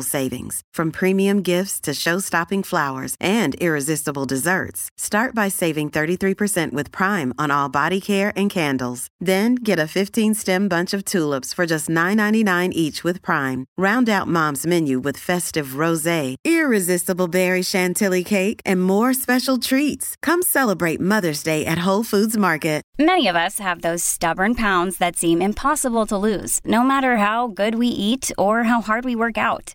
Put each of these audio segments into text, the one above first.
savings. From premium gifts to show-stopping flowers and irresistible desserts. Start by saving 33% with Prime on all body care and candles. Then get a 15-stem bunch of tulips for just $9.99 each with Prime. Round out Mom's menu with festive rosé, irresistible berry chantilly cake, and more special treats. Come celebrate Mother's Day at Whole Foods Market. Many of us have those stubborn pounds that seem impossible to lose, no matter how good we eat or how hard we work out.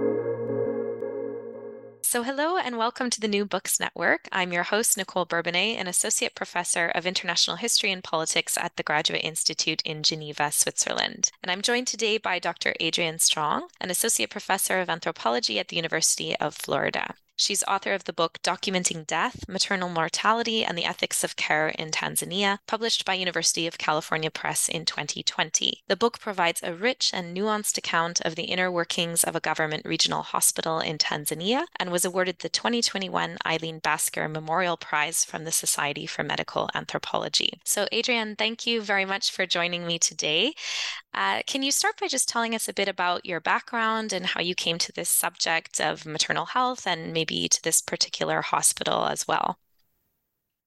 So, hello and welcome to the New Books Network. I'm your host, Nicole Bourbonnais, an associate professor of international history and politics at the Graduate Institute in Geneva, Switzerland. And I'm joined today by Dr. Adrienne Strong, an associate professor of anthropology at the University of Florida. She's author of the book Documenting Death, Maternal Mortality, and the Ethics of Care in Tanzania, published by University of California Press in 2020. The book provides a rich and nuanced account of the inner workings of a government regional hospital in Tanzania and was awarded the 2021 Eileen Basker Memorial Prize from the Society for Medical Anthropology. So, Adrienne, thank you very much for joining me today. Uh, can you start by just telling us a bit about your background and how you came to this subject of maternal health and maybe to this particular hospital as well?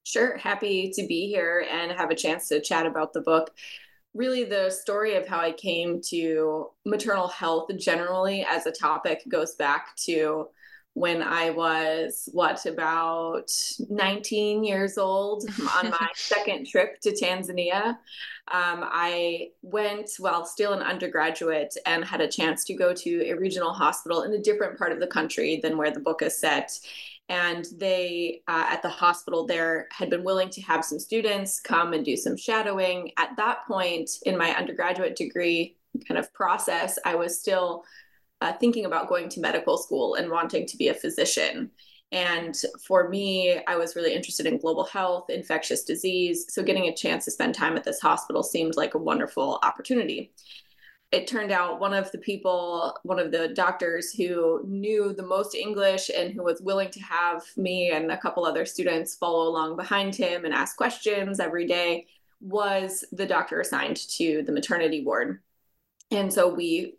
Sure, happy to be here and have a chance to chat about the book. Really, the story of how I came to maternal health generally as a topic goes back to when I was, what, about 19 years old on my second trip to Tanzania. Um, I went while still an undergraduate and had a chance to go to a regional hospital in a different part of the country than where the book is set. And they, uh, at the hospital there, had been willing to have some students come and do some shadowing. At that point in my undergraduate degree kind of process, I was still uh, thinking about going to medical school and wanting to be a physician. And for me, I was really interested in global health, infectious disease. So getting a chance to spend time at this hospital seemed like a wonderful opportunity. It turned out one of the people, one of the doctors who knew the most English and who was willing to have me and a couple other students follow along behind him and ask questions every day was the doctor assigned to the maternity ward. And so we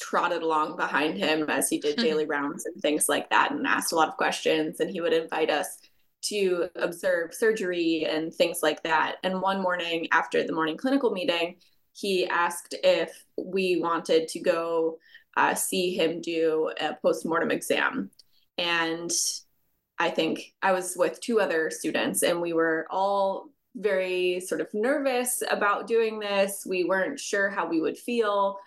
trotted along behind him as he did daily rounds and things like that and asked a lot of questions. And he would invite us to observe surgery and things like that. And one morning after the morning clinical meeting he asked if we wanted to go uh, see him do a post-mortem exam. And i think i was with two other students and we were all very sort of nervous about doing this. We weren't sure how we would feel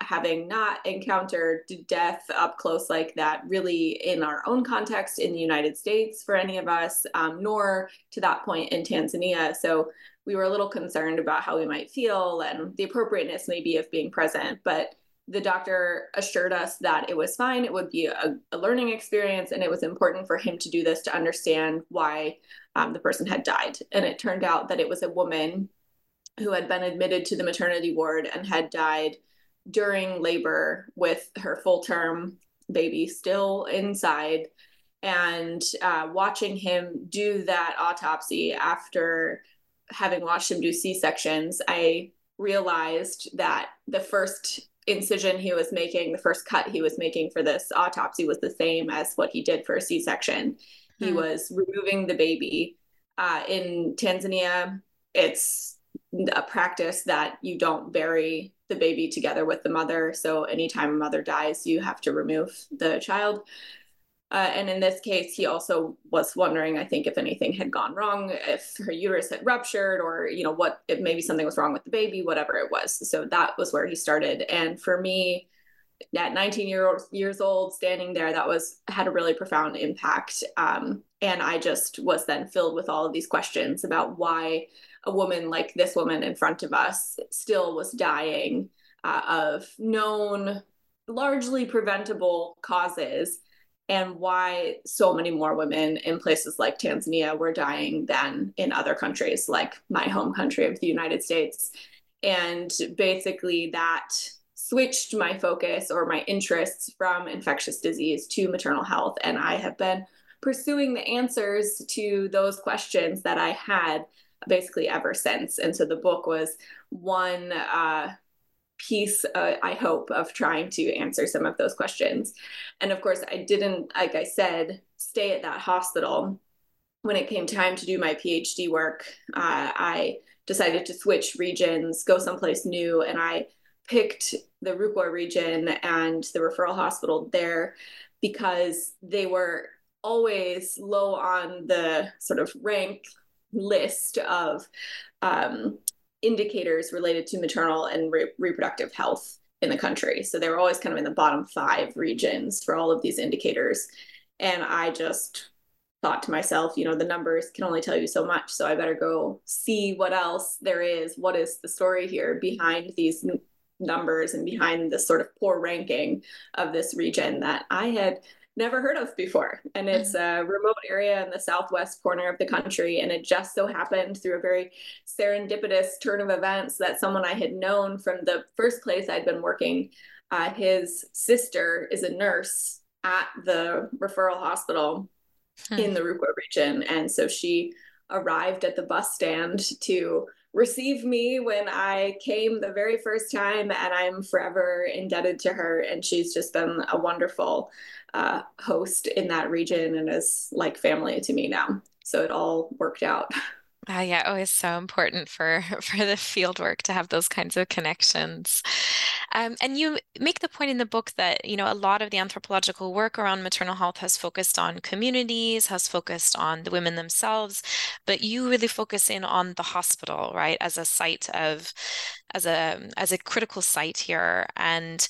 having not encountered death up close like that really in our own context in the United States for any of us, um, nor to that point in Tanzania. So we were a little concerned about how we might feel and the appropriateness maybe of being present. But the doctor assured us that it was fine. It would be a, a learning experience, and it was important for him to do this to understand why um, the person had died. And it turned out that it was a woman who had been admitted to the maternity ward and had died during labor with her full term baby still inside and uh, watching him do that autopsy after having watched him do c-sections i realized that the first incision he was making the first cut he was making for this autopsy was the same as what he did for a c-section hmm. he was removing the baby uh, in tanzania it's a practice that you don't bury the baby together with the mother. So anytime a mother dies, you have to remove the child. Uh, and in this case, he also was wondering, I think, if anything had gone wrong, if her uterus had ruptured, or you know, what if maybe something was wrong with the baby, whatever it was. So that was where he started. And for me, at 19 year, years old, standing there, that was had a really profound impact. Um, and I just was then filled with all of these questions about why a woman like this woman in front of us still was dying uh, of known, largely preventable causes and why so many more women in places like Tanzania were dying than in other countries, like my home country of the United States. And basically, that switched my focus or my interests from infectious disease to maternal health. And I have been pursuing the answers to those questions that I had basically ever since. And so the book was one uh, piece, uh, I hope, of trying to answer some of those questions. And of course, I didn't, like I said, stay at that hospital. When it came time to do my PhD work, uh, I decided to switch regions, go someplace new, and I picked the Rukwa region and the referral hospital there because they were always low on the sort of rank list of um, indicators related to maternal and re- reproductive health in the country. So they were always kind of in the bottom five regions for all of these indicators. And I just thought to myself, you know, the numbers can only tell you so much. So I better go see what else there is. What is the story here behind these numbers and behind this sort of poor ranking of this region that I had never heard of before. And it's mm-hmm. a remote area in the southwest corner of the country. And it just so happened through a very serendipitous turn of events that someone I had known from the first place I'd been working, uh, his sister is a nurse at the referral hospital hmm. in the Rukwa region. And so she arrived at the bus stand to receive me when I came the very first time, and I'm forever indebted to her. And she's just been a wonderful uh, host in that region and is like family to me now. So it all worked out. Uh, yeah, always so important for for the field work to have those kinds of connections. Um, and you make the point in the book that you know a lot of the anthropological work around maternal health has focused on communities, has focused on the women themselves, but you really focus in on the hospital, right, as a site of, as a as a critical site here, and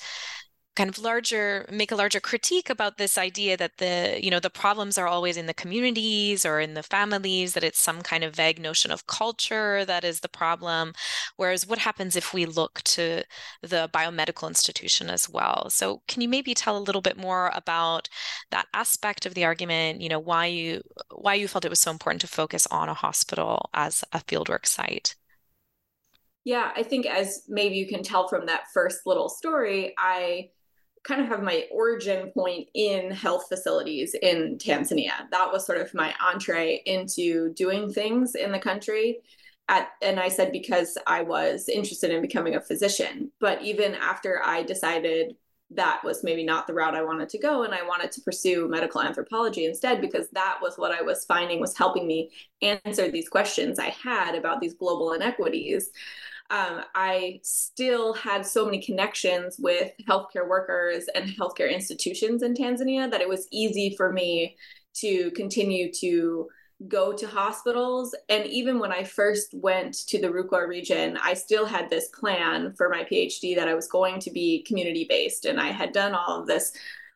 kind of larger make a larger critique about this idea that the you know the problems are always in the communities or in the families that it's some kind of vague notion of culture that is the problem. Whereas what happens if we look to the biomedical institution as well? So can you maybe tell a little bit more about that aspect of the argument you know why you why you felt it was so important to focus on a hospital as a fieldwork site? Yeah, I think as maybe you can tell from that first little story, I kind of have my origin point in health facilities in Tanzania. That was sort of my entree into doing things in the country. At, and I said because I was interested in becoming a physician. But even after I decided that was maybe not the route I wanted to go, and I wanted to pursue medical anthropology instead, because that was what I was finding was helping me answer these questions I had about these global inequities um, I still had so many connections with healthcare workers and healthcare institutions in Tanzania that it was easy for me to continue to go to hospitals. And even when I first went to the Rukwa region, I still had this plan for my PhD that I was going to be community based. And I had done all of this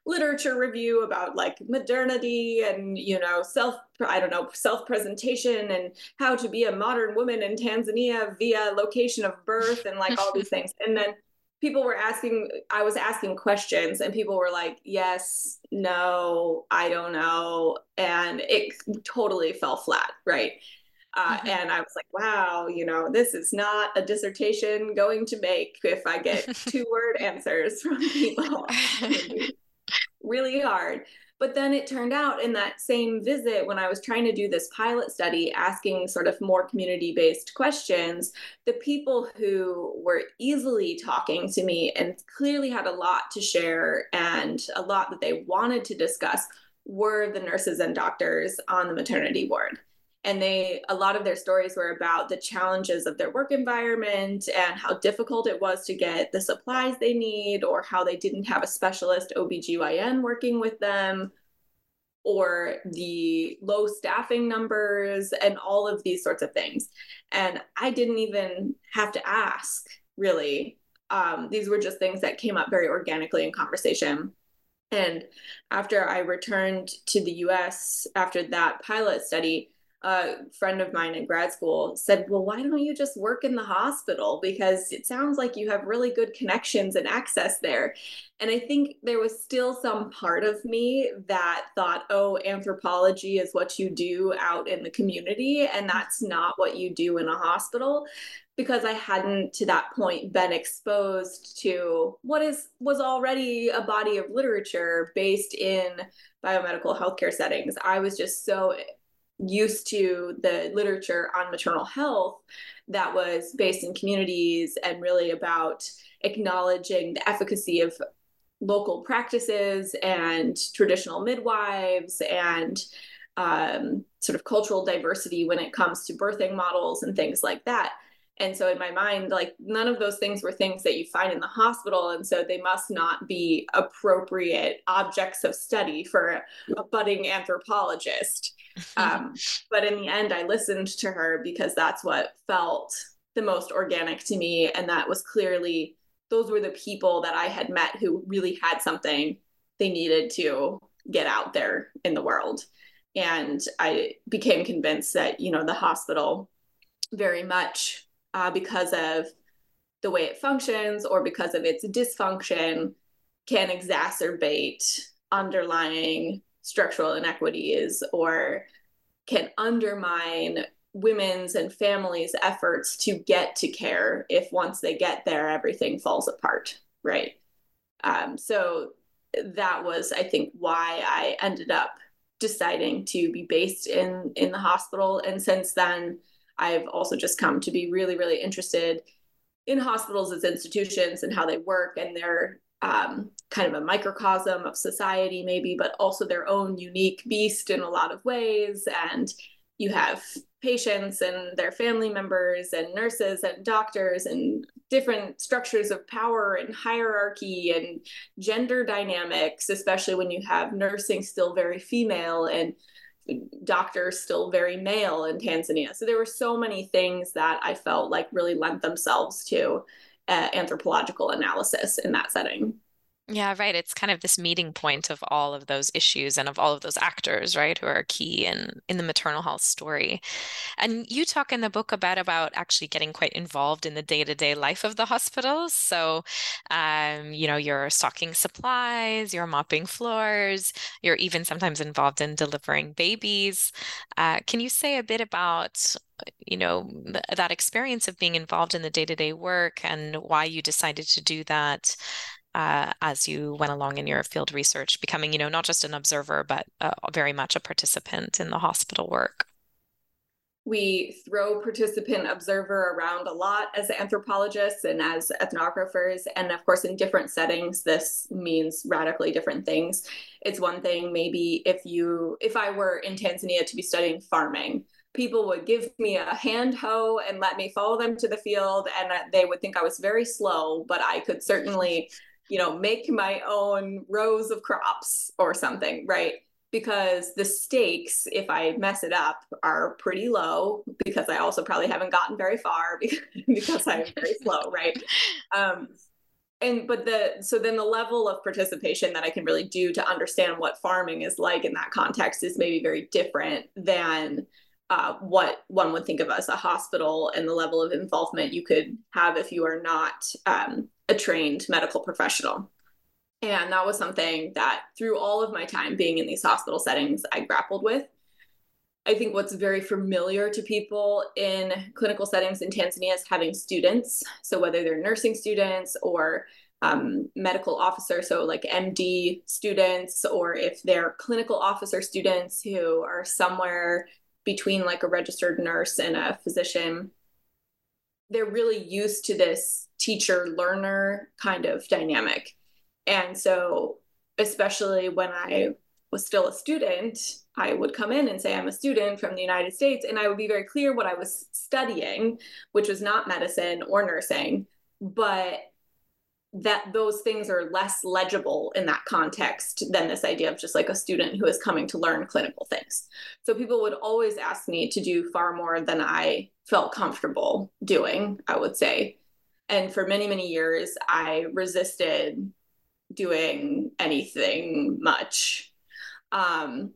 literature review about like modernity and you know self i don't know self presentation and how to be a modern woman in tanzania via location of birth and like all these things. And then people were asking i was asking questions and people were like yes no i don't know. And it totally fell flat right? Uh, mm-hmm. And I was like, wow, you know, this is not a dissertation going to make if I get two word answers from people really hard. But then it turned out in that same visit, when I was trying to do this pilot study, asking sort of more community based questions, the people who were easily talking to me and clearly had a lot to share and a lot that they wanted to discuss were the nurses and doctors on the maternity ward. And they a lot of their stories were about the challenges of their work environment and how difficult it was to get the supplies they need or how they didn't have a specialist OBGYN working with them or the low staffing numbers and all of these sorts of things. And i didn't even have to ask really. Um, these were just things that came up very organically in conversation. And after i returned to the us after that pilot study a friend of mine in grad school said, Well, why don't you just work in the hospital? Because it sounds like you have really good connections and access there. And I think there was still some part of me that thought, Oh, anthropology is what you do out in the community, and mm-hmm. that's not what you do in a hospital. Because I hadn't to that point been exposed to what is was already a body of literature based in biomedical healthcare settings. I was just so used to the literature on maternal health that was based in communities and really about acknowledging the efficacy of local practices and traditional midwives and um, sort of cultural diversity when it comes to birthing models and things like that. And so in my mind, like none of those things were things that you find in the hospital. And so they must not be appropriate objects of study for a budding anthropologist. Um, but in the end, I listened to her because that's what felt the most organic to me. And that was clearly, those were the people that I had met who really had something they needed to get out there in the world. And I became convinced that, you know, the hospital very much uh, because of the way it functions or because of its dysfunction can exacerbate underlying structural inequities or can undermine women's and families' efforts to get to care if once they get there, everything falls apart, right? Um, so that was, I think, why I ended up deciding to be based in in the hospital. And since then, I've also just come to be really, really interested in hospitals as institutions and how they work and their um, kind of a microcosm of society, maybe, but also their own unique beast in a lot of ways. And you have patients and their family members and nurses and doctors and different structures of power and hierarchy and gender dynamics, especially when you have nursing still very female and doctors still very male in Tanzania. So there were so many things that I felt like really lent themselves to uh, anthropological analysis in that setting. Yeah, right. It's kind of this meeting point of all of those issues and of all of those actors, right, who are key in in the maternal health story. And you talk in the book about about actually getting quite involved in the day-to-day life of the hospitals. So, um, you know, you're stocking supplies, you're mopping floors, you're even sometimes involved in delivering babies. Uh, can you say a bit about you know th- that experience of being involved in the day-to-day work and why you decided to do that uh, as you went along in your field research, becoming, you know, not just an observer, but uh, very much a participant in the hospital work? We throw participant observer around a lot as anthropologists and as ethnographers. And of course, in different settings, this means radically different things. It's one thing, maybe if you, if I were in Tanzania to be studying farming, people would give me a hand hoe and let me follow them to the field and they would think I was very slow, but I could certainly you know, make my own rows of crops or something, right? Because the stakes, if I mess it up, are pretty low because I also probably haven't gotten very far because, I'm very slow, right? Um, and but the so then the level of participation that I can really do to understand what farming is like in that context is maybe very different than uh, what one would think of as a hospital and the level of involvement you could have if you are not um, a trained medical professional. And that was something that through all of my time being in these hospital settings, I grappled with. I think what's very familiar to people in clinical settings in Tanzania is having students. So, whether they're nursing students or um, medical officer, so like MD students, or if they're clinical officer students who are somewhere between like a registered nurse and a physician, they're really used to this teacher learner kind of dynamic. And so, especially when I was still a student, I would come in and say, I'm a student from the United States. And I would be very clear what I was studying, which was not medicine or nursing, but that those things are less legible in that context than this idea of just like a student who is coming to learn clinical things. So people would always ask me to do far more than I felt comfortable doing, I would say. And for many, many years, I resisted doing anything much. Um,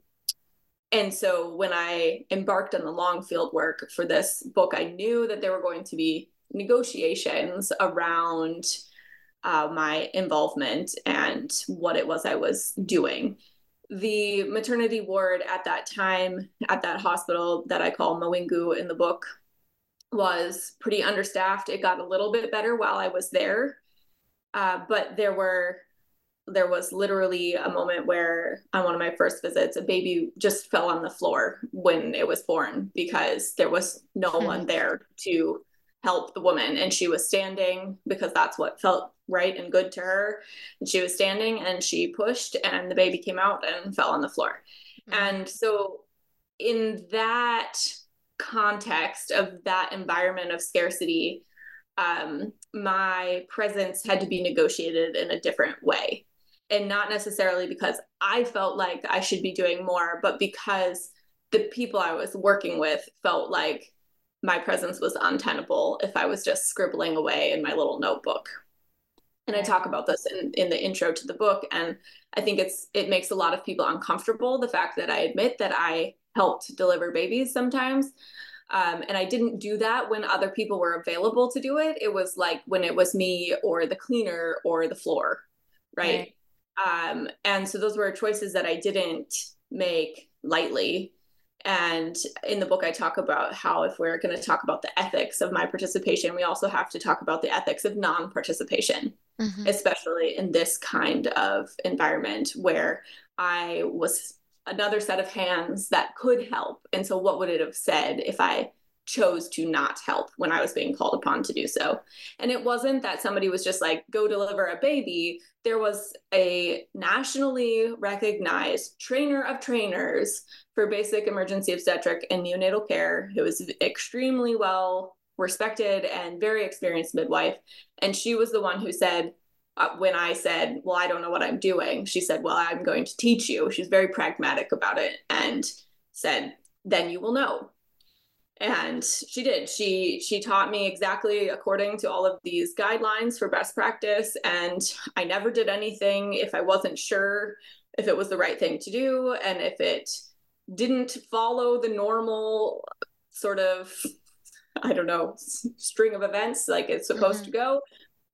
and so when I embarked on the long field work for this book, I knew that there were going to be negotiations around uh, my involvement and what it was I was doing. The maternity ward at that time, at that hospital that I call Mawingu in the book, was pretty understaffed. It got a little bit better while I was there, uh, but there were there was literally a moment where on one of my first visits a baby just fell on the floor when it was born because there was no mm-hmm. one there to help the woman and she was standing because that's what felt right and good to her and she was standing and she pushed and the baby came out and fell on the floor mm-hmm. and so in that context of that environment of scarcity um, my presence had to be negotiated in a different way and not necessarily because i felt like i should be doing more but because the people i was working with felt like my presence was untenable if I was just scribbling away in my little notebook. And I talk about this in, in the intro to the book. And I think it's it makes a lot of people uncomfortable, the fact that I admit that I helped deliver babies sometimes. Um, and I didn't do that when other people were available to do it. It was like when it was me or the cleaner or the floor, right? right. Um, and so those were choices that I didn't make lightly. And in the book, I talk about how if we're going to talk about the ethics of my participation, we also have to talk about the ethics of non participation, mm-hmm. especially in this kind of environment where I was another set of hands that could help. And so, what would it have said if I chose to not help when I was being called upon to do so. And it wasn't that somebody was just like, go deliver a baby. There was a nationally recognized trainer of trainers for basic emergency obstetric and neonatal care who was extremely well respected and very experienced midwife. And she was the one who said, when I said, Well, I don't know what I'm doing, she said, Well, I'm going to teach you. She's very pragmatic about it and said, Then you will know and she did she she taught me exactly according to all of these guidelines for best practice and i never did anything if i wasn't sure if it was the right thing to do and if it didn't follow the normal sort of i don't know string of events like it's supposed mm-hmm. to go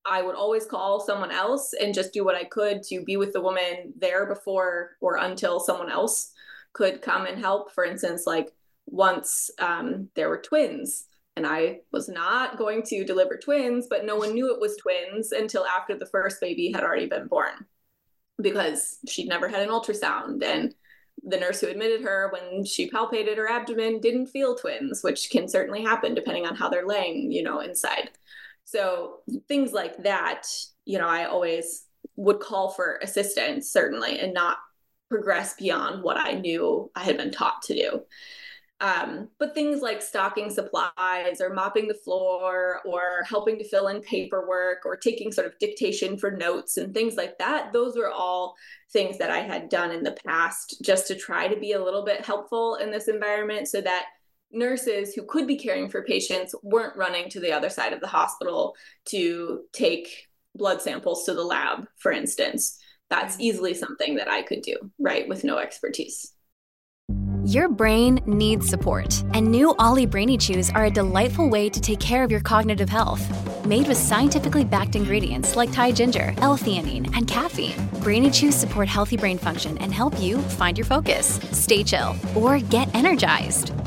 i would always call someone else and just do what i could to be with the woman there before or until someone else could come and help for instance like once um, there were twins and I was not going to deliver twins, but no one knew it was twins until after the first baby had already been born because she'd never had an ultrasound. And the nurse who admitted her when she palpated her abdomen didn't feel twins, which can certainly happen depending on how they're laying, you know, inside. So things like that, you know, I always would call for assistance, certainly, and not progress beyond what I knew I had been taught to do. Um, but things like stocking supplies or mopping the floor or helping to fill in paperwork or taking sort of dictation for notes and things like that, those were all things that I had done in the past just to try to be a little bit helpful in this environment so that nurses who could be caring for patients weren't running to the other side of the hospital to take blood samples to the lab, for instance. That's mm. easily something that I could do, right, with no expertise. Your brain needs support, and new Ollie Brainy Chews are a delightful way to take care of your cognitive health. Made with scientifically backed ingredients like Thai ginger, L-theanine, and caffeine, Brainy Chews support healthy brain function and help you find your focus, stay chill, or get energized.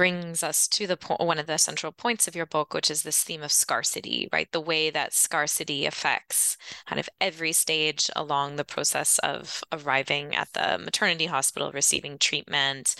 brings us to the point, one of the central points of your book, which is this theme of scarcity, right? The way that scarcity affects kind of every stage along the process of arriving at the maternity hospital, receiving treatment,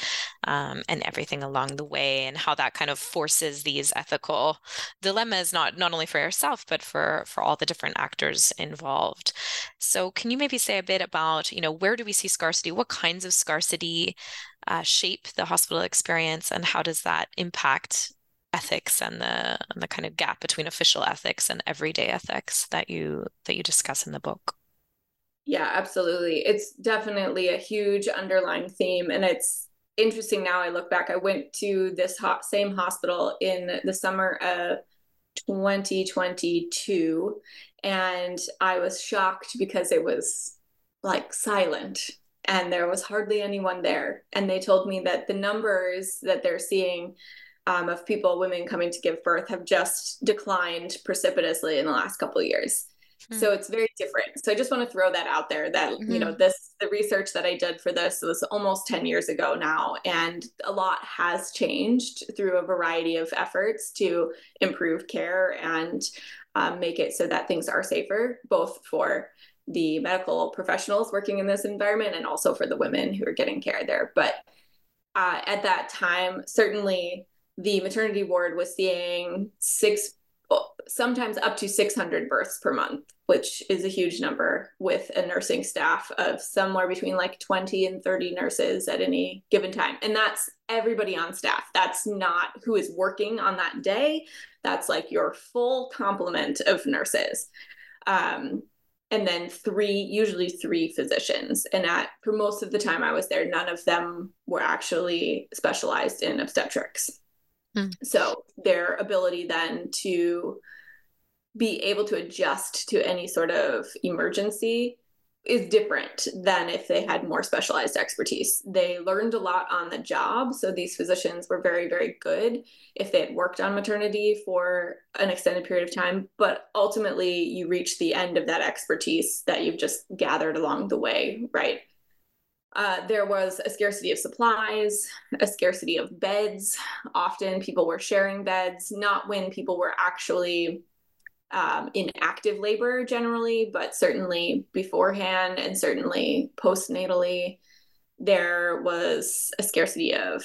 um, and everything along the way, and how that kind of forces these ethical dilemmas, not not only for yourself but for for all the different actors involved. So, can you maybe say a bit about, you know, where do we see scarcity? What kinds of scarcity uh, shape the hospital experience, and how does that impact ethics and the and the kind of gap between official ethics and everyday ethics that you that you discuss in the book? Yeah, absolutely. It's definitely a huge underlying theme, and it's interesting now. I look back. I went to this same hospital in the summer of 2022, and I was shocked because it was like silent and there was hardly anyone there. And they told me that the numbers that they're seeing um, of people, women coming to give birth, have just declined precipitously in the last couple of years. Hmm. So it's very different. So I just want to throw that out there that, mm-hmm. you know, mm-hmm. this, the research that I did for this was almost 10 years ago now. And a lot has changed through a variety of efforts to improve care and um, make it so that things are safer, both for the medical professionals working in this environment and also for the women who are getting care there. But uh, at that time, certainly the maternity ward was seeing six, sometimes up to 600 births per month, which is a huge number with a nursing staff of somewhere between like 20 and 30 nurses at any given time. And that's everybody on staff. That's not who is working on that day. That's like your full complement of nurses. Um, and then three usually three physicians and at for most of the time i was there none of them were actually specialized in obstetrics mm. so their ability then to be able to adjust to any sort of emergency is different than if they had more specialized expertise. They learned a lot on the job. So these physicians were very, very good if they had worked on maternity for an extended period of time. But ultimately, you reach the end of that expertise that you've just gathered along the way, right? Uh, there was a scarcity of supplies, a scarcity of beds. Often people were sharing beds, not when people were actually um, in active labor generally, but certainly beforehand and certainly postnatally, there was a scarcity of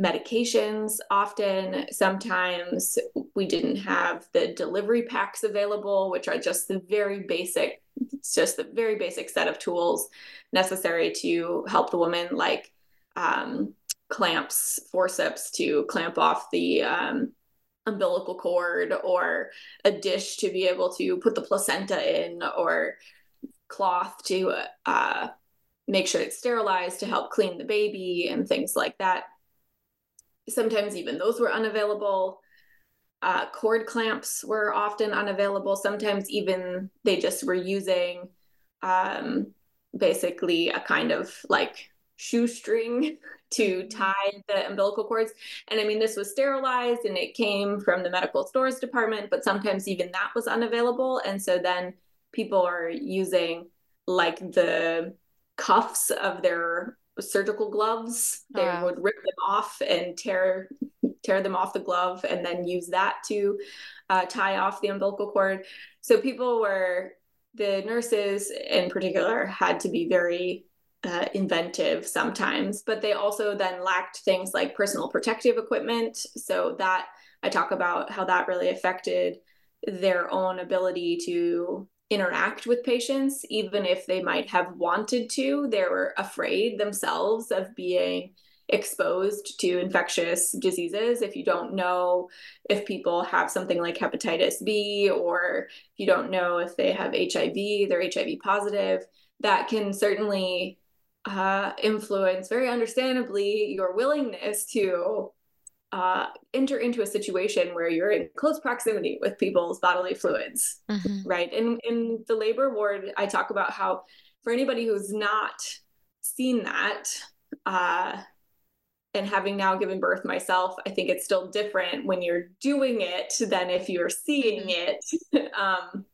medications often. Sometimes we didn't have the delivery packs available, which are just the very basic, it's just the very basic set of tools necessary to help the woman, like um, clamps, forceps to clamp off the um, umbilical cord or a dish to be able to put the placenta in or cloth to uh, make sure it's sterilized to help clean the baby and things like that. Sometimes even those were unavailable. Uh, cord clamps were often unavailable. Sometimes even they just were using um, basically a kind of like shoestring to mm-hmm. tie the umbilical cords. And I mean, this was sterilized and it came from the medical stores department, but sometimes even that was unavailable. And so then people are using like the cuffs of their surgical gloves. They wow. would rip them off and tear tear them off the glove and then use that to uh, tie off the umbilical cord. So people were the nurses in particular had to be very uh, inventive sometimes, but they also then lacked things like personal protective equipment. So that I talk about how that really affected their own ability to interact with patients, even if they might have wanted to. They were afraid themselves of being exposed to infectious diseases if you don't know if people have something like hepatitis B or if you don't know if they have HIV, they're HIV positive, that can certainly uh, influence, very understandably, your willingness to uh, enter into a situation where you're in close proximity with people's bodily fluids, mm-hmm. right? And in the labor ward, I talk about how for anybody who's not seen that, uh, and having now given birth myself, I think it's still different when you're doing it than if you're seeing mm-hmm. it. um,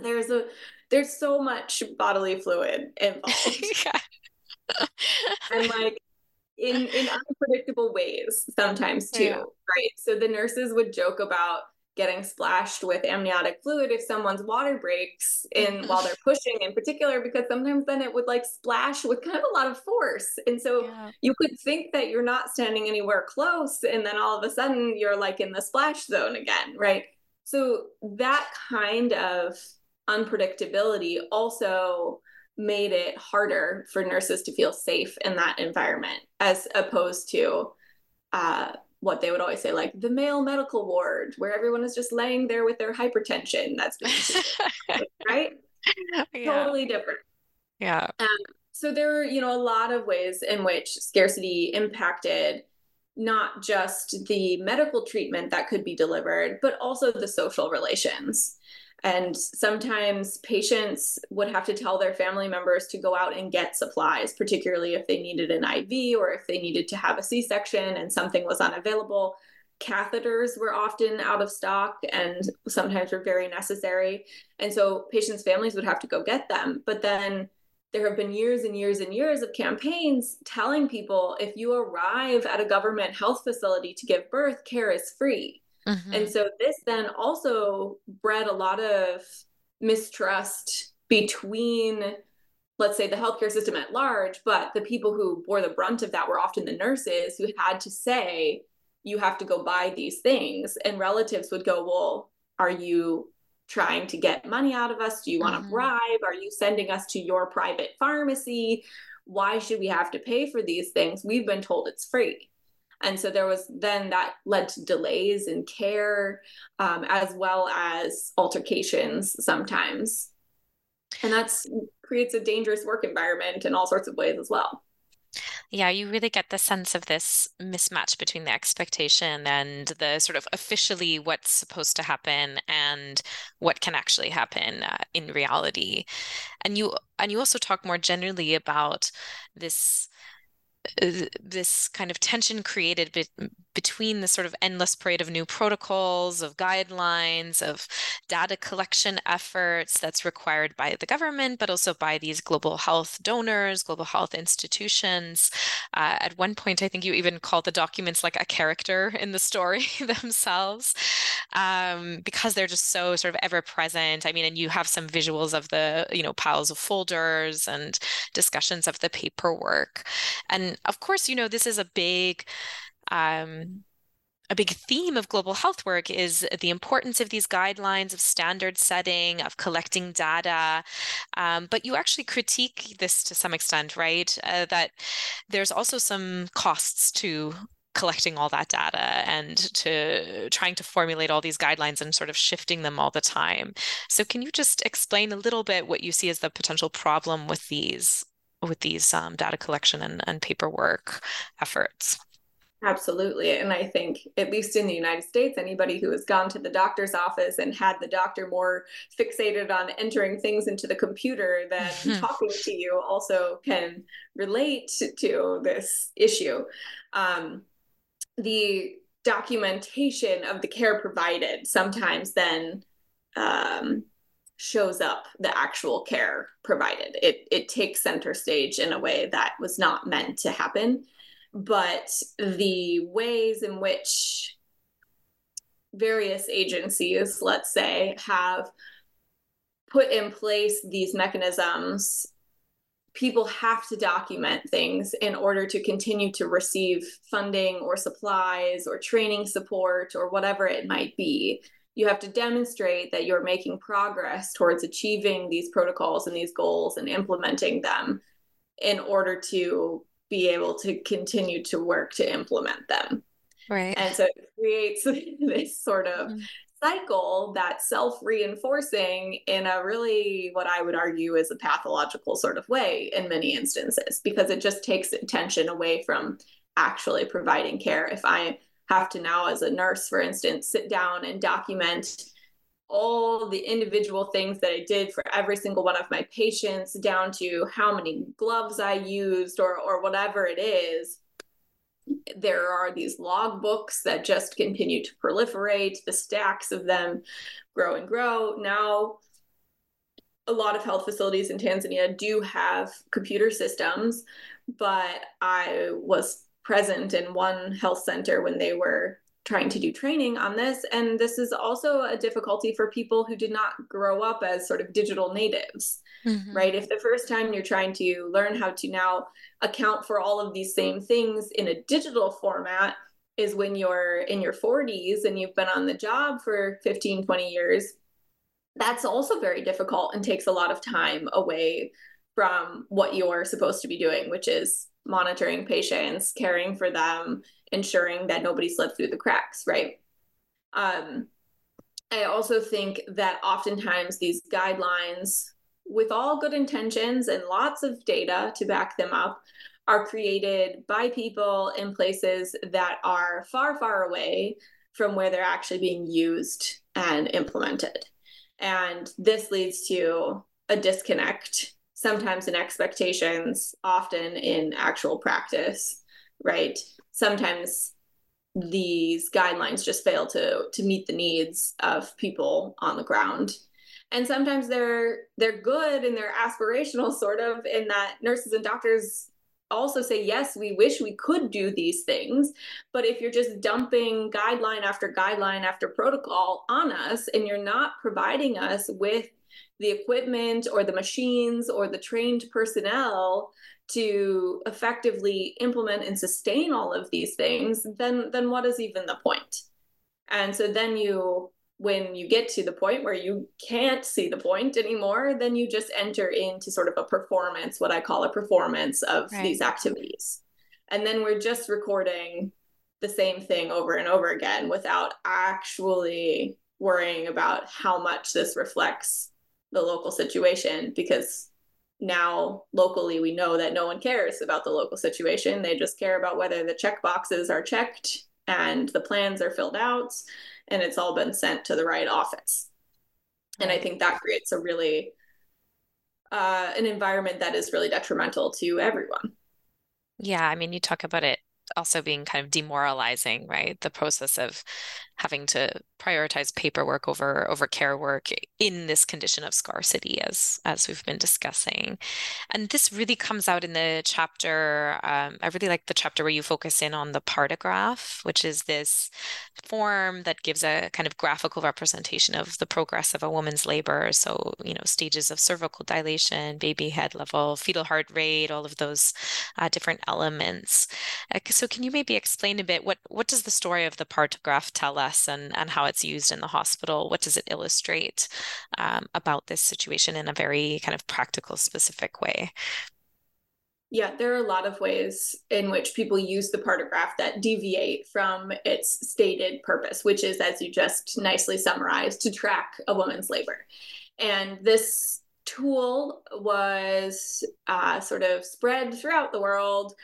there's a there's so much bodily fluid involved. yeah and like in in unpredictable ways sometimes too, yeah. right? So the nurses would joke about getting splashed with amniotic fluid if someone's water breaks in mm-hmm. while they're pushing in particular because sometimes then it would like splash with kind of a lot of force and so yeah. you could think that you're not standing anywhere close and then all of a sudden you're like in the splash zone again right so that kind of unpredictability also made it harder for nurses to feel safe in that environment as opposed to uh, what they would always say, like the male medical ward, where everyone is just laying there with their hypertension. That's right. Yeah. Totally different. Yeah. Um, so there were, you know, a lot of ways in which scarcity impacted not just the medical treatment that could be delivered, but also the social relations. And sometimes patients would have to tell their family members to go out and get supplies, particularly if they needed an IV or if they needed to have a C section and something was unavailable. Catheters were often out of stock and sometimes were very necessary. And so patients' families would have to go get them. But then there have been years and years and years of campaigns telling people if you arrive at a government health facility to give birth, care is free. Mm-hmm. And so this then also bred a lot of mistrust between let's say the healthcare system at large, but the people who bore the brunt of that were often the nurses who had to say, you have to go buy these things. And relatives would go, well, are you trying to get money out of us? Do you want mm-hmm. to bribe? Are you sending us to your private pharmacy? Why should we have to pay for these things? We've been told it's free. And so there was then that led to delays in care, um, as well as altercations sometimes. And that's creates a dangerous work environment in all sorts of ways as well. Yeah, you really get the sense of this mismatch between the expectation and the sort of officially what's supposed to happen and what can actually happen uh, in reality. And you and you also talk more generally about this Uh, this kind of tension created between the sort of endless parade of new protocols, of guidelines, of data collection efforts that's required by the government, but also by these global health donors, global health institutions. Uh, at one point, I think you even called the documents like a character in the story themselves, um, because they're just so sort of ever present. I mean, and you have some visuals of the, you know, piles of folders and discussions of the paperwork. And of course, you know, this is a big um, a big theme of global health work is the importance of these guidelines of standard setting of collecting data. Um, but you actually critique this to some extent right? Uh, that there's also some costs to collecting all that data and to trying to formulate all these guidelines and sort of shifting them all the time. So can you just explain a little bit what you see as the potential problem with these with these um, data collection and, and paperwork efforts Absolutely. And I think, at least in the United States, anybody who has gone to the doctor's office and had the doctor more fixated on entering things into the computer than talking to you also can relate to this issue. Um, the documentation of the care provided sometimes then um, shows up the actual care provided. It, it takes center stage in a way that was not meant to happen but the ways in which various agencies, let's say, have put in place these mechanisms, people have to document things in order to continue to receive funding or supplies or training support or whatever it might be. You have to demonstrate that you're making progress towards achieving these protocols and these goals and implementing them in order to be able to continue to work to implement them. Right. And so it creates this sort of mm-hmm. cycle that's self reinforcing in a really, what I would argue is a pathological sort of way in many instances, because it just takes attention away from actually providing care. If I have to now, as a nurse, for instance, sit down and document all the individual things that I did for every single one of my patients, down to how many gloves I used or, or whatever it is. There are these log books that just continue to proliferate, the stacks of them grow and grow. Now, a lot of health facilities in Tanzania do have computer systems, but I was present in one health center when they were trying to do training on this. And this is also a difficulty for people who did not grow up as sort of digital natives, mm-hmm. right? If the first time you're trying to learn how to now account for all of these same things in a digital format is when you're in your 40s and you've been on the job for 15, 20 years, that's also very difficult and takes a lot of time away from what you're supposed to be doing, which is monitoring patients, caring for them, ensuring that nobody slipped through the cracks, right? Um, I also think that oftentimes these guidelines, with all good intentions and lots of data to back them up, are created by people in places that are far, far away from where they're actually being used and implemented. And this leads to a disconnect, sometimes in expectations, often in actual practice, right? Sometimes these guidelines just fail to to meet the needs of people on the ground and sometimes they're they're good and they're aspirational sort of in that nurses and doctors also say, yes, we wish we could do these things. But if you're just dumping guideline after guideline after protocol on us and you're not providing us with the equipment or the machines or the trained personnel to effectively implement and sustain all of these things, then then what is even the point? And so then you when you get to the point where you can't see the point anymore, then you just enter into sort of a performance, what I call a performance of right. these activities. And then we're just recording the same thing over and over again without actually worrying about how much this reflects the local situation because now locally we know that no one cares about the local situation they just care about whether the check boxes are checked and the plans are filled out and it's all been sent to the right office. And I think that creates a really uh, an environment that is really detrimental to everyone. Yeah, I mean, you talk about it also being kind of demoralizing, right? The process of having to prioritize paperwork over over care work in this condition of scarcity as as we've been discussing. And this really comes out in the chapter um, i really like the chapter where you focus in on the partograph which is this form that gives a kind of graphical representation of the progress of a woman's labor. So you know stages of cervical dilation baby head level fetal heart rate all of those uh, different elements. Uh, so can you maybe explain a bit what what does the story of the partograph tell us us and, and how it's used in the hospital? What does it illustrate um, about this situation in a very kind of practical, specific way? Yeah, there are a lot of ways in which people use the partograph that deviate from its stated purpose, which is, as you just nicely summarized, to track a woman's labor. And this tool was uh, sort of spread throughout the world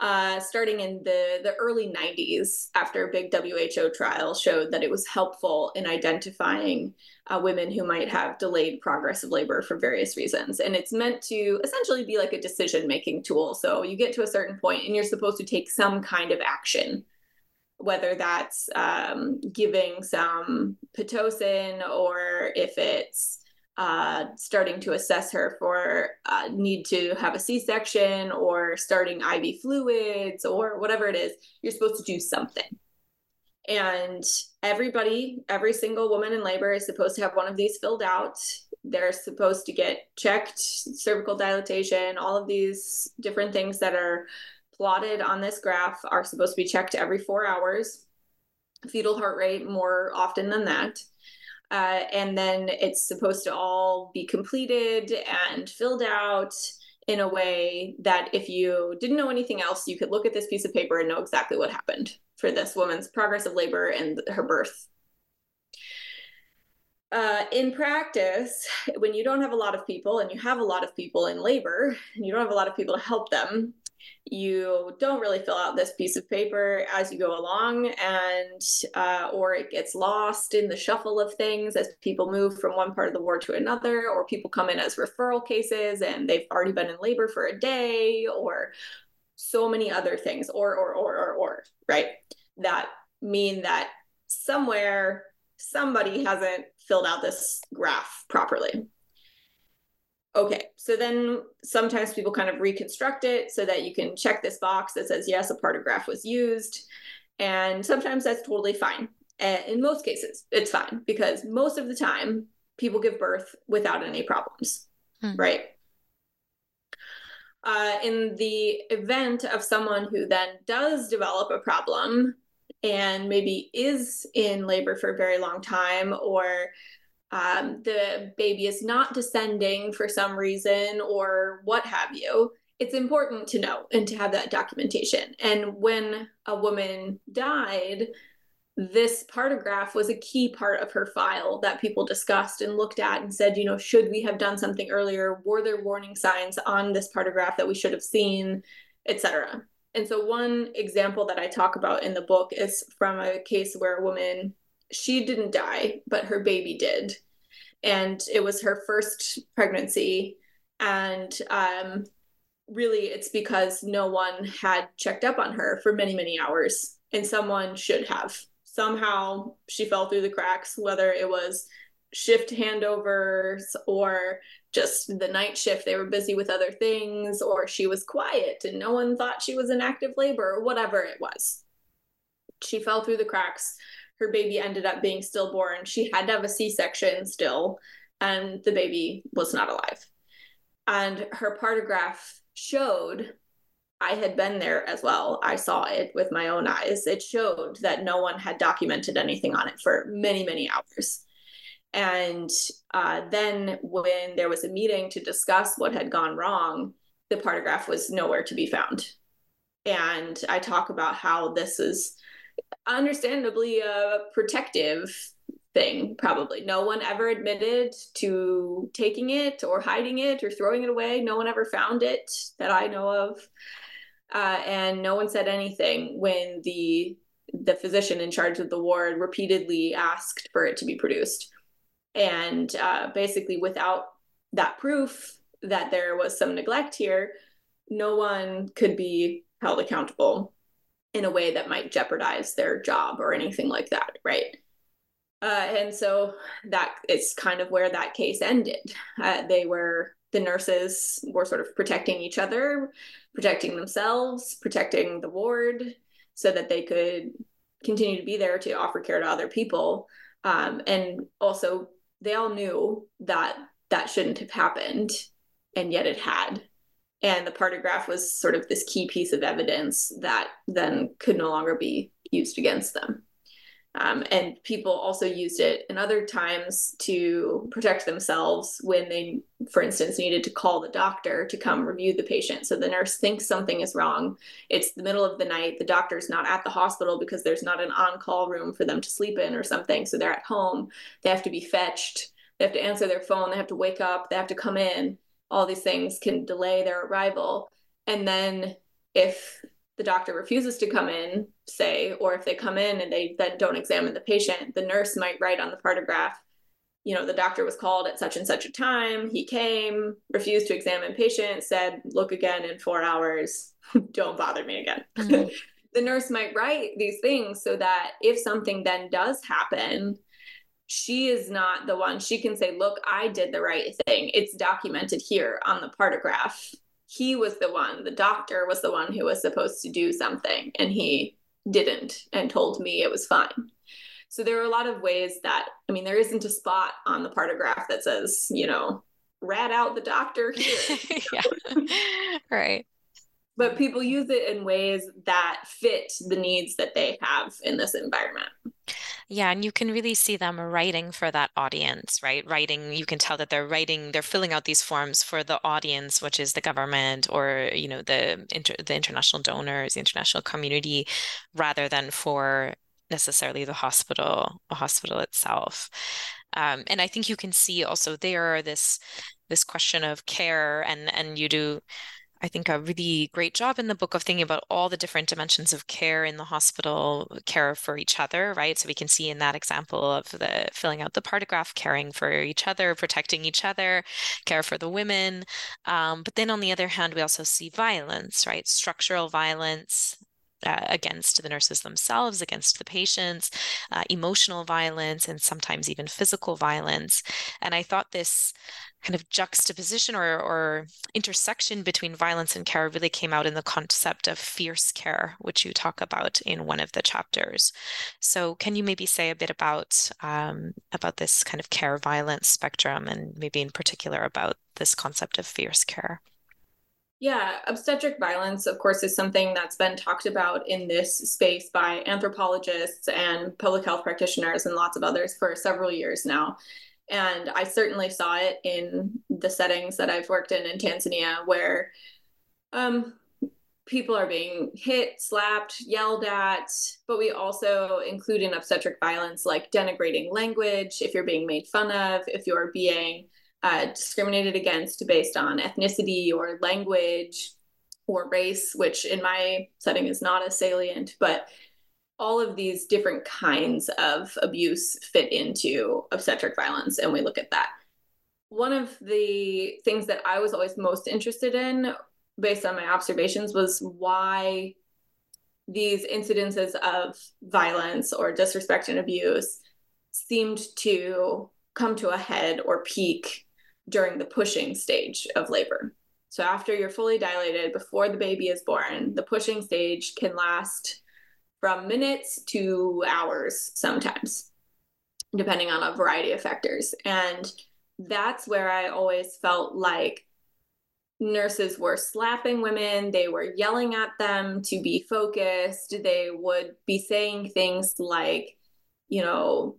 uh, starting in the, the early 90s after a big WHO trial showed that it was helpful in identifying uh, women who might have delayed progress of labor for various reasons. And it's meant to essentially be like a decision making tool. So you get to a certain point and you're supposed to take some kind of action whether that's um, giving some pitocin or if it's uh, starting to assess her for uh, need to have a C-section or starting IV fluids or whatever it is, you're supposed to do something. And everybody, every single woman in labor is supposed to have one of these filled out. They're supposed to get checked, cervical dilatation, all of these different things that are plotted on this graph are supposed to be checked every four hours. Fetal heart rate more often than that. Uh, and then it's supposed to all be completed and filled out in a way that if you didn't know anything else, you could look at this piece of paper and know exactly what happened for this woman's progress of labor and her birth. Uh, in practice, when you don't have a lot of people and you have a lot of people in labor and you don't have a lot of people to help them, you don't really fill out this piece of paper as you go along and uh, or it gets lost in the shuffle of things as people move from one part of the ward to another or people come in as referral cases and they've already been in labor for a day or so many other things or or or or or right? That mean that somewhere somebody hasn't filled out this graph properly okay, so then sometimes people kind of reconstruct it so that you can check this box that says, yes, a partograph was used. And sometimes that's totally fine. In most cases, it's fine because most of the time, people give birth without any problems, hmm. right? Uh, in the event of someone who then does develop a problem and maybe is in labor for a very long time or um, the baby is not descending for some reason or what have you, it's important to know and to have that documentation. And when a woman died, this partograph was a key part of her file that people discussed and looked at and said, you know, should we have done something earlier? Were there warning signs on this partograph that we should have seen, etc. And so one example that I talk about in the book is from a case where a woman she didn't die, but her baby did. And it was her first pregnancy. And um, really, it's because no one had checked up on her for many, many hours, and someone should have. Somehow she fell through the cracks, whether it was shift handovers or just the night shift they were busy with other things or she was quiet and no one thought she was in active labor or whatever it was she fell through the cracks her baby ended up being stillborn. She had to have a C section still, and the baby was not alive. And her partograph showed I had been there as well. I saw it with my own eyes. It showed that no one had documented anything on it for many, many hours. And uh, then, when there was a meeting to discuss what had gone wrong, the partograph was nowhere to be found. And I talk about how this is understandably a protective thing probably. No one ever admitted to taking it or hiding it or throwing it away. No one ever found it that i know of. Uh, and no one said anything when the the physician in charge of the ward repeatedly asked for it to be produced. And uh, basically without that proof that there was some neglect here no one could be held accountable in a way that might jeopardize their job or anything like that, right? Uh, and so that is kind of where that case ended. Uh, they were the nurses were sort of protecting each other, protecting themselves, protecting the ward, so that they could continue to be there to offer care to other people. Um, and also, they all knew that that shouldn't have happened, and yet it had and the partograph was sort of this key piece of evidence that then could no longer be used against them. Um, and people also used it in other times to protect themselves when they, for instance, needed to call the doctor to come review the patient. So the nurse thinks something is wrong. It's the middle of the night. The doctor's not at the hospital because there's not an on call room for them to sleep in or something. So they're at home. They have to be fetched. They have to answer their phone. They have to wake up. They have to come in all these things can delay their arrival. And then if the doctor refuses to come in, say, or if they come in and they then don't examine the patient, the nurse might write on the partograph, you know, the doctor was called at such and such a time. He came, refused to examine patient, said, look again in four hours. don't bother me again. Mm-hmm. the nurse might write these things so that if something then does happen, she is not the one. She can say, Look, I did the right thing. It's documented here on the partograph. He was the one, the doctor was the one who was supposed to do something, and he didn't and told me it was fine. So there are a lot of ways that, I mean, there isn't a spot on the partograph that says, you know, rat out the doctor here. yeah. right. But people use it in ways that fit the needs that they have in this environment. Yeah, and you can really see them writing for that audience, right? Writing, you can tell that they're writing, they're filling out these forms for the audience, which is the government or, you know, the inter, the international donors, the international community, rather than for necessarily the hospital, the hospital itself. Um, and I think you can see also there this this question of care and and you do I think, a really great job in the book of thinking about all the different dimensions of care in the hospital, care for each other, right? So we can see in that example of the filling out the partograph, caring for each other, protecting each other, care for the women. Um, but then on the other hand, we also see violence, right? Structural violence, uh, against the nurses themselves, against the patients, uh, emotional violence, and sometimes even physical violence. And I thought this kind of juxtaposition or, or intersection between violence and care really came out in the concept of fierce care, which you talk about in one of the chapters. So, can you maybe say a bit about um, about this kind of care violence spectrum, and maybe in particular about this concept of fierce care? Yeah, obstetric violence, of course, is something that's been talked about in this space by anthropologists and public health practitioners and lots of others for several years now. And I certainly saw it in the settings that I've worked in in Tanzania, where um, people are being hit, slapped, yelled at, but we also include in obstetric violence like denigrating language, if you're being made fun of, if you're being uh, discriminated against based on ethnicity or language or race, which in my setting is not as salient, but all of these different kinds of abuse fit into obstetric violence, and we look at that. One of the things that I was always most interested in, based on my observations, was why these incidences of violence or disrespect and abuse seemed to come to a head or peak during the pushing stage of labor. So, after you're fully dilated, before the baby is born, the pushing stage can last from minutes to hours sometimes, depending on a variety of factors. And that's where I always felt like nurses were slapping women, they were yelling at them to be focused, they would be saying things like, you know,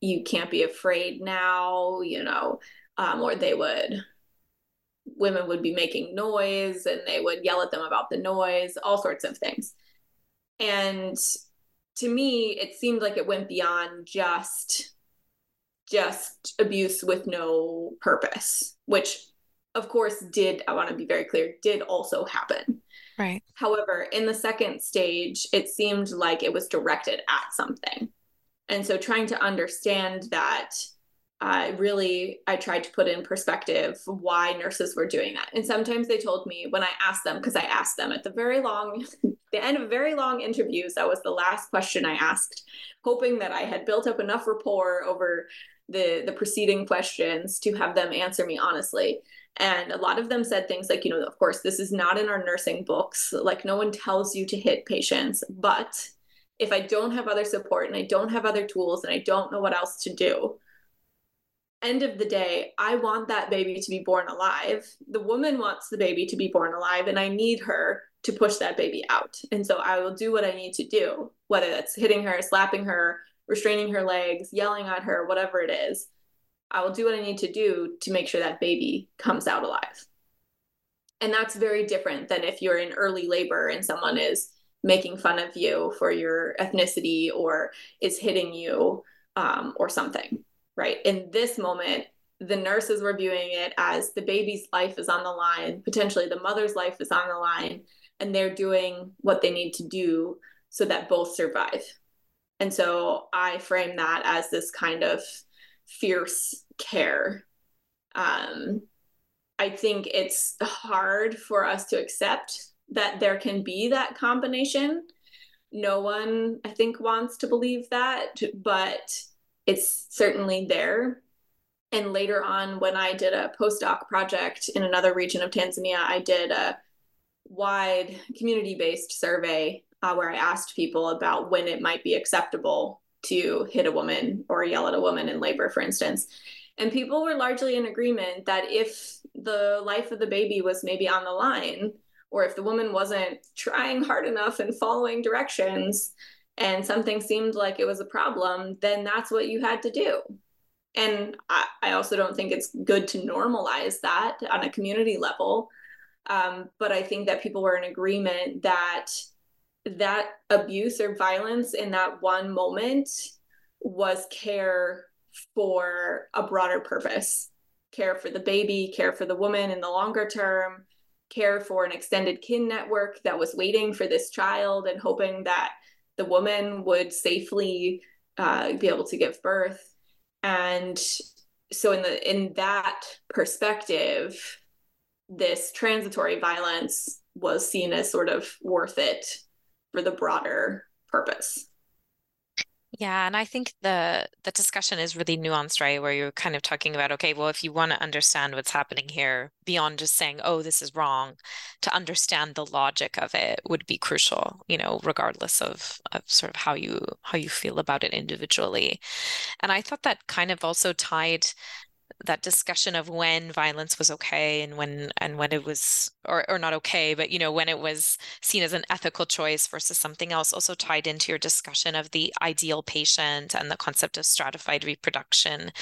you can't be afraid now, you know, um, or they would women would be making noise and they would yell at them about the noise all sorts of things and to me it seemed like it went beyond just just abuse with no purpose which of course did i want to be very clear did also happen. Right. However in the second stage it seemed like it was directed at something. And so trying to understand that I really I tried to put in perspective why nurses were doing that. And sometimes they told me when I asked them because I asked them at the very long the end of very long interviews that was the last question I asked hoping that I had built up enough rapport over the the preceding questions to have them answer me honestly. And a lot of them said things like, you know, of course, this is not in our nursing books. Like, no one tells you to hit patients. But if I don't have other support and I don't have other tools and I don't know what else to do, end of the day, I want that baby to be born alive. The woman wants the baby to be born alive, and I need her to push that baby out. And so I will do what I need to do, whether that's hitting her, slapping her, restraining her legs, yelling at her, whatever it is. I will do what I need to do to make sure that baby comes out alive. And that's very different than if you're in early labor and someone is making fun of you for your ethnicity or is hitting you um, or something right? In this moment, the nurses were viewing it as the baby's life is on the line, potentially the mother's life is on the line, and they're doing what they need to do so that both survive. And so I frame that as this kind of fierce care. Um, I think it's hard for us to accept that there can be that combination. No one, I think, wants to believe that, but it's certainly there. And later on, when I did a postdoc project in another region of Tanzania, I did a wide community based survey uh, where I asked people about when it might be acceptable to hit a woman or yell at a woman in labor, for instance. And people were largely in agreement that if the life of the baby was maybe on the line, or if the woman wasn't trying hard enough and following directions, and something seemed like it was a problem, then that's what you had to do. And I, I also don't think it's good to normalize that on a community level. Um, but I think that people were in agreement that that abuse or violence in that one moment was care for a broader purpose care for the baby, care for the woman in the longer term, care for an extended kin network that was waiting for this child and hoping that the woman would safely uh, be able to give birth. And so in the in that perspective this transitory violence was seen as sort of worth it for the broader purpose Yeah, and I think the the discussion is really nuanced, right? Where you're kind of talking about, okay, well, if you want to understand what's happening here beyond just saying, oh, this is wrong, to understand the logic of it would be crucial, you know, regardless of of sort of how you how you feel about it individually. And I thought that kind of also tied that discussion of when violence was okay and when and when it was or or not okay but you know when it was seen as an ethical choice versus something else also tied into your discussion of the ideal patient and the concept of stratified reproduction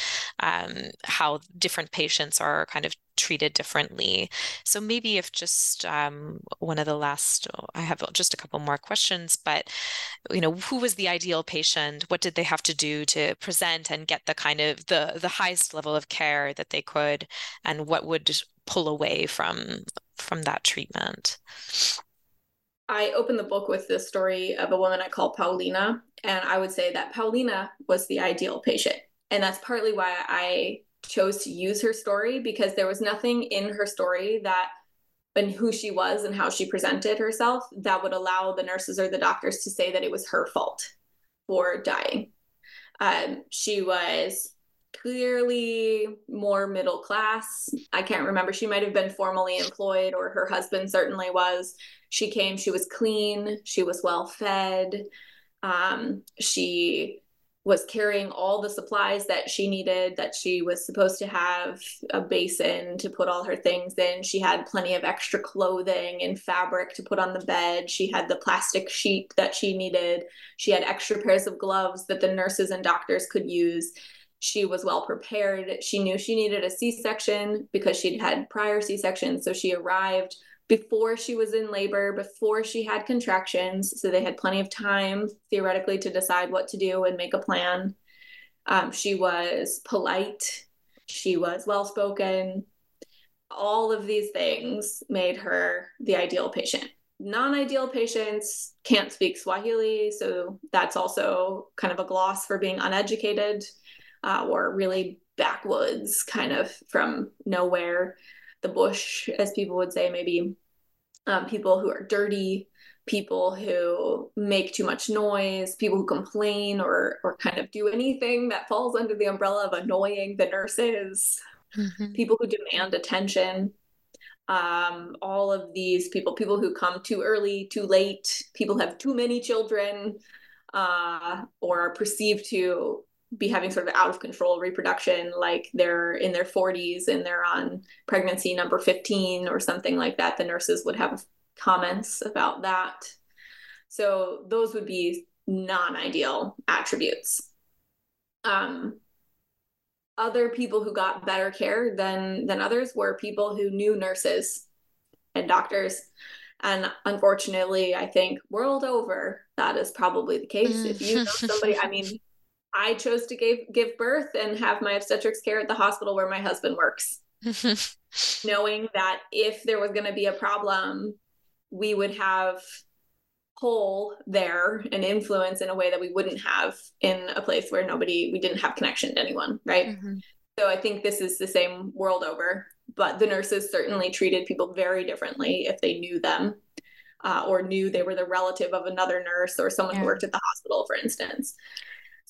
um, how different patients are kind of treated differently. So maybe if just um, one of the last, I have just a couple more questions, but you know, who was the ideal patient? What did they have to do to present and get the kind of the the highest level of care that they could, and what would pull away from from that treatment? I opened the book with the story of a woman I call Paulina, and I would say that Paulina was the ideal patient. And that's partly why I chose to use her story because there was nothing in her story that and who she was and how she presented herself that would allow the nurses or the doctors to say that it was her fault for dying. Um, she was clearly more middle class. I can't remember. She might have been formally employed, or her husband certainly was. She came, she was clean, she was well fed. Um, she was carrying all the supplies that she needed that she was supposed to have a basin to put all her things in. She had plenty of extra clothing and fabric to put on the bed. She had the plastic sheet that she needed. She had extra pairs of gloves that the nurses and doctors could use. She was well prepared. She knew she needed a c-section because she'd had prior c-sections so she arrived before she was in labor, before she had contractions. So they had plenty of time, theoretically, to decide what to do and make a plan. Um, she was polite, she was well spoken. All of these things made her the ideal patient. Non ideal patients can't speak Swahili, so that's also kind of a gloss for being uneducated uh, or really backwoods, kind of from nowhere the bush, as people would say, maybe um, people who are dirty, people who make too much noise, people who complain or or kind of do anything that falls under the umbrella of annoying the nurses, mm-hmm. people who demand attention. Um, all of these people, people who come too early, too late, people have too many children, uh, or are perceived to be having sort of out of control reproduction, like they're in their 40s and they're on pregnancy number 15 or something like that, the nurses would have comments about that. So those would be non ideal attributes. Um, other people who got better care than than others were people who knew nurses and doctors and unfortunately i think world over that is probably the case if you know somebody i mean I chose to give give birth and have my obstetrics care at the hospital where my husband works. knowing that if there was going to be a problem, we would have pull there and influence in a way that we wouldn't have in a place where nobody we didn't have connection to anyone, right? Mm-hmm. So I think this is the same world over, but the nurses certainly treated people very differently if they knew them. Uh, or knew they were the relative of another nurse or someone yeah. who worked at the hospital, for instance.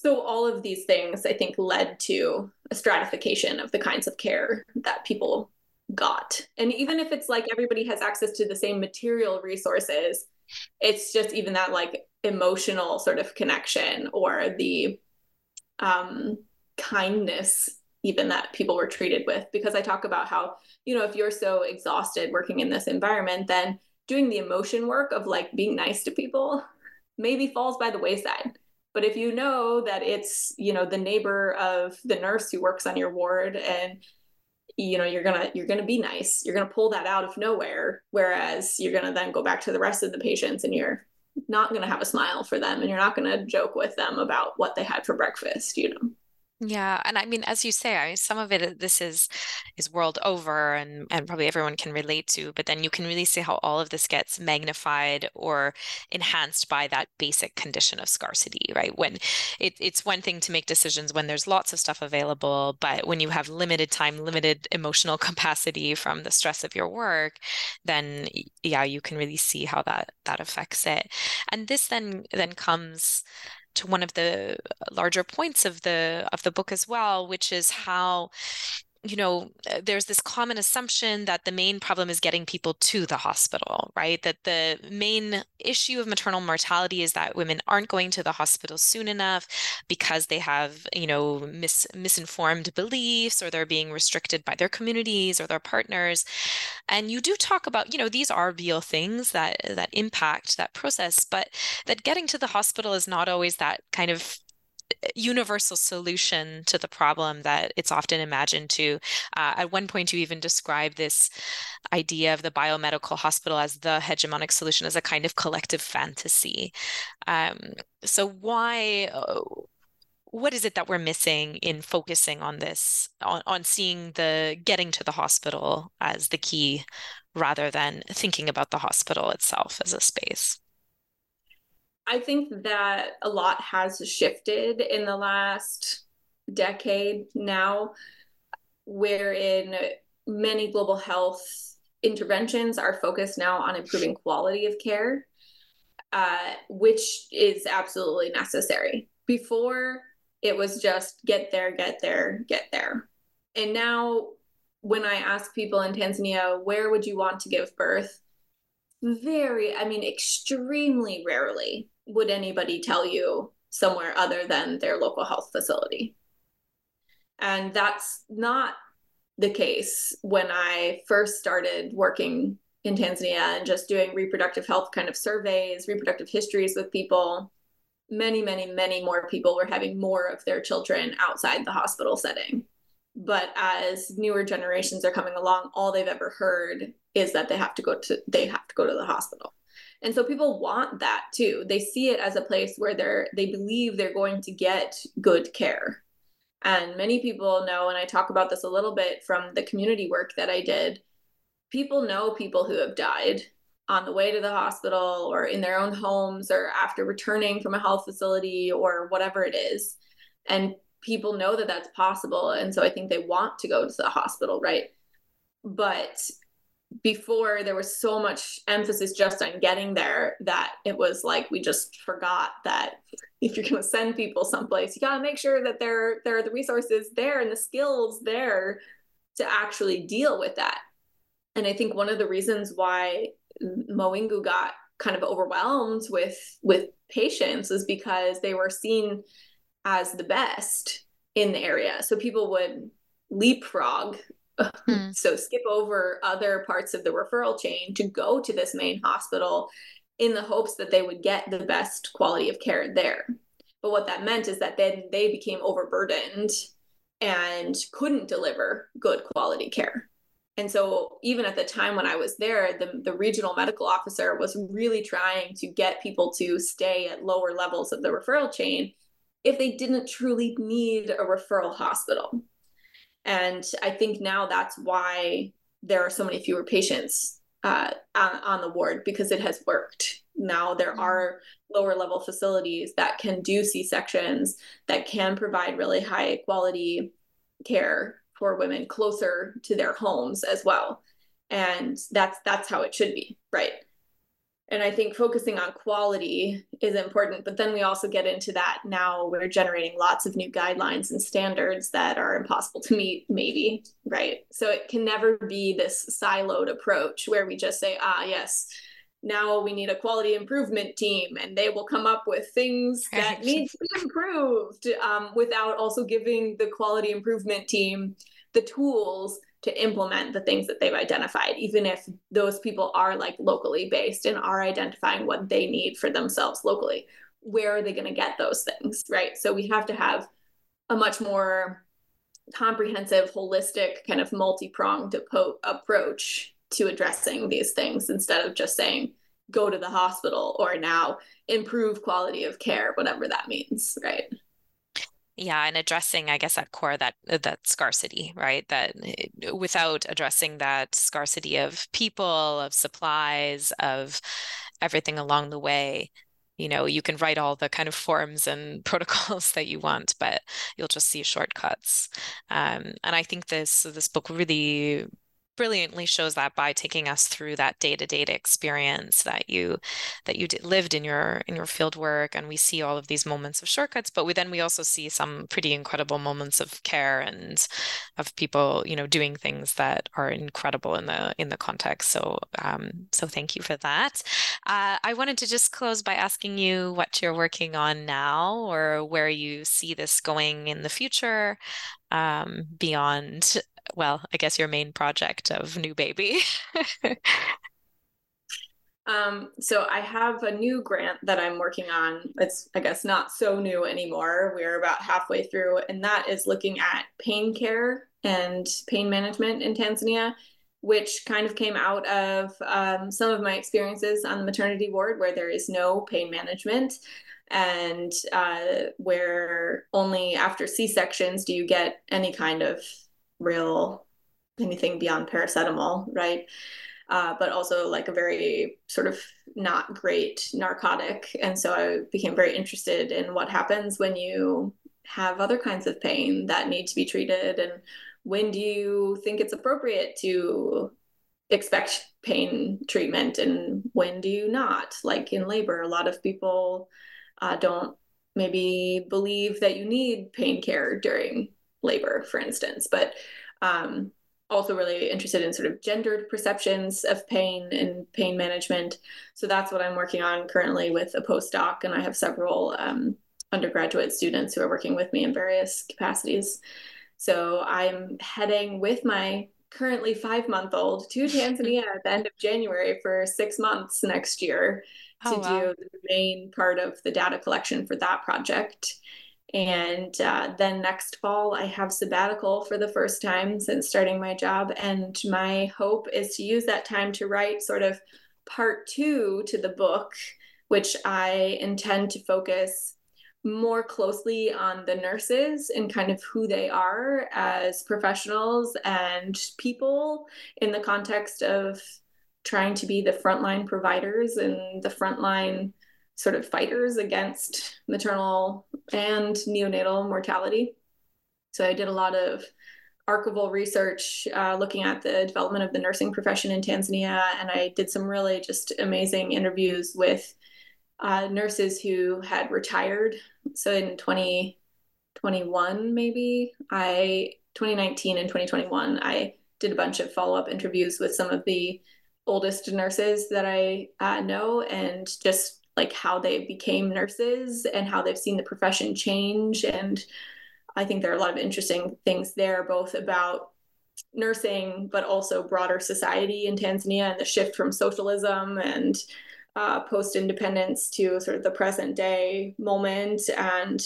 So all of these things I think led to a stratification of the kinds of care that people got. And even if it's like everybody has access to the same material resources, it's just even that like emotional sort of connection or the um, kindness even that people were treated with because i talk about how you know if you're so exhausted working in this environment then doing the emotion work of like being nice to people maybe falls by the wayside but if you know that it's, you know, the neighbor of the nurse who works on your ward and you know you're gonna you're gonna be nice you're gonna pull that out of nowhere whereas you're gonna then go back to the rest of the patients and you're not gonna have a smile for them and you're not gonna joke with them about what they had for breakfast you know yeah, and I mean, as you say, I some of it this is is world over, and and probably everyone can relate to. But then you can really see how all of this gets magnified or enhanced by that basic condition of scarcity, right? When it, it's one thing to make decisions when there's lots of stuff available, but when you have limited time, limited emotional capacity from the stress of your work, then yeah, you can really see how that that affects it. And this then then comes to one of the uh, larger points of the of the book as well, which is how you know, uh, there's this common assumption that the main problem is getting people to the hospital, right? That the main issue of maternal mortality is that women aren't going to the hospital soon enough because they have, you know, mis- misinformed beliefs or they're being restricted by their communities or their partners. And you do talk about, you know, these are real things that that impact that process, but that getting to the hospital is not always that kind of universal solution to the problem that it's often imagined to. Uh, at one point, you even describe this idea of the biomedical hospital as the hegemonic solution, as a kind of collective fantasy. Um, so, why? Uh, what is it that we're missing in focusing on this, on, on seeing the getting to the hospital as the key rather than thinking about the hospital itself as a space? I think that a lot has shifted in the last decade now, wherein many global health interventions are focused now on improving quality of care, uh, which is absolutely necessary. Before, it was just get there, get there, get there. And now, when I ask people in Tanzania, where would you want to give birth? Very, I mean, extremely rarely would anybody tell you somewhere other than their local health facility? And that's not the case when I first started working in Tanzania and just doing reproductive health kind of surveys, reproductive histories with people. Many, many, many more people were having more of their children outside the hospital setting. But as newer generations are coming along, all they've ever heard is that they have to go to they have to go to the hospital. And so people want that too. They see it as a place where they're they believe they're going to get good care. And many people know, and I talk about this a little bit from the community work that I did, people know people who have died on the way to the hospital or in their own homes or after returning from a health facility or whatever it is. And people know that that's possible. And so I think they want to go to the hospital, right? But before there was so much emphasis just on getting there that it was like we just forgot that if you're going to send people someplace you got to make sure that there there are the resources there and the skills there to actually deal with that. And i think one of the reasons why Mawingu got kind of overwhelmed with with patients is because they were seen as the best in the area. So people would leapfrog Mm. so skip over other parts of the referral chain to go to this main hospital in the hopes that they would get the best quality of care there. But what that meant is that then they became overburdened and couldn't deliver good quality care. And so, even at the time when I was there, the, the regional medical officer was really trying to get people to stay at lower levels of the referral chain if they didn't truly need a referral hospital. And I think now that's why there are so many fewer patients uh, on, on, the ward because it has worked. Now there mm-hmm. are lower level facilities that can do C sections, that can provide really high quality care for women closer to their homes as well. And that's that's how it should be, right? And i think focusing on quality is important but then we also get into that now we're generating lots of new guidelines and standards that are impossible to meet maybe right? So it can never be this siloed approach where we just say ah yes now we need a quality improvement team and they will come up with things that need to be improved um, without also giving the quality improvement team the tools to implement the things that they've identified, even if those people are like locally based and are identifying what they need for themselves locally. Where are they going to get those things? Right. So we have to have a much more comprehensive, holistic, kind of multi pronged approach to addressing these things instead of just saying, go to the hospital or now improve quality of care, whatever that means. Right yeah and addressing i guess at core that uh, that scarcity right? That eh, without addressing that scarcity of people of supplies of everything along the way you know you can write all the kind of forms and protocols that you want but you'll just see shortcuts. Um, and i think this this book really brilliantly shows that by taking us through that day-to-day experience that you that you did, lived in your in your field work and we see all of these moments of shortcuts but we then we also see some pretty incredible moments of care and of people you know doing things that are incredible in the in the context. So um so thank you for that. Uh, i wanted to just close by asking you what you're working on now or where you see this going in the future um, beyond well, I guess your main project of New Baby. um, so I have a new grant that I'm working on. It's, I guess, not so new anymore. We're about halfway through, and that is looking at pain care and pain management in Tanzania, which kind of came out of um, some of my experiences on the maternity ward where there is no pain management and uh, where only after C sections do you get any kind of real anything beyond paracetamol, right? Uh, but also like a very sort of not great narcotic. And so I became very interested in what happens when you have other kinds of pain that need to be treated and when do you think it's appropriate to expect pain treatment and when do you not like in labor a lot of people uh, don't maybe believe that you need pain care during labor, for instance, but um, also really interested in sort of gendered perceptions of pain and pain management. So that's what I'm working on currently with a postdoc, and I have several um, undergraduate students who are working with me in various capacities. So I'm heading with my currently five month old to Tanzania at the end of January for six months next year oh, to wow. do the main part of the data collection for that project. And uh, then next fall, I have sabbatical for the first time since starting my job. And my hope is to use that time to write sort of part two to the book, which I intend to focus more closely on the nurses and kind of who they are as professionals and people in the context of trying to be the frontline providers and the frontline sort of fighters against maternal and neonatal mortality. So I did a lot of archival research uh, looking at the development of the nursing profession in Tanzania, and I did some really just amazing interviews with uh, nurses who had retired. So in 2021, maybe I 2019 and 2021, I did a bunch of follow up interviews with some of the oldest nurses that I uh, know, and just like how they became nurses and how they've seen the profession change. And I think there are a lot of interesting things there, both about nursing, but also broader society in Tanzania and the shift from socialism and uh, post independence to sort of the present day moment. And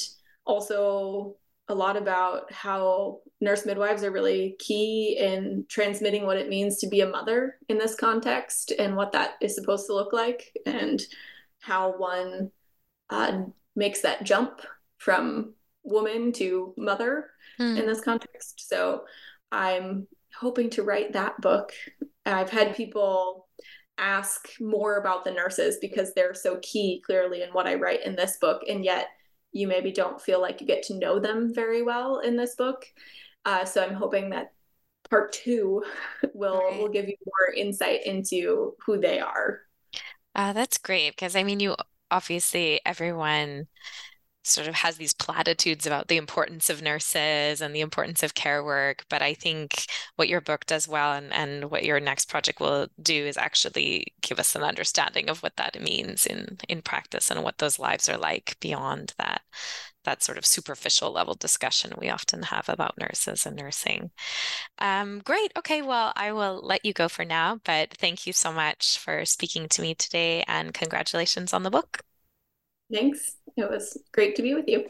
also a lot about how nurse midwives are really key in transmitting what it means to be a mother in this context and what that is supposed to look like. And how one uh, makes that jump from woman to mother mm. in this context. So I'm hoping to write that book. I've had people ask more about the nurses because they're so key clearly in what I write in this book. And yet you maybe don't feel like you get to know them very well in this book. Uh, so I'm hoping that part two will right. will give you more insight into who they are uh, that's great because I mean, you obviously, everyone sort of has these platitudes about the importance of nurses and the importance of care work. But I think what your book does well and, and what your next project will do is actually give us an understanding of what that means in, in practice and what those lives are like beyond that that sort of superficial level discussion we often have about nurses and nursing. Um, great. Okay. Well, I will let you go for now, but thank you so much for speaking to me today and congratulations on the book. Thanks. It was great to be with you.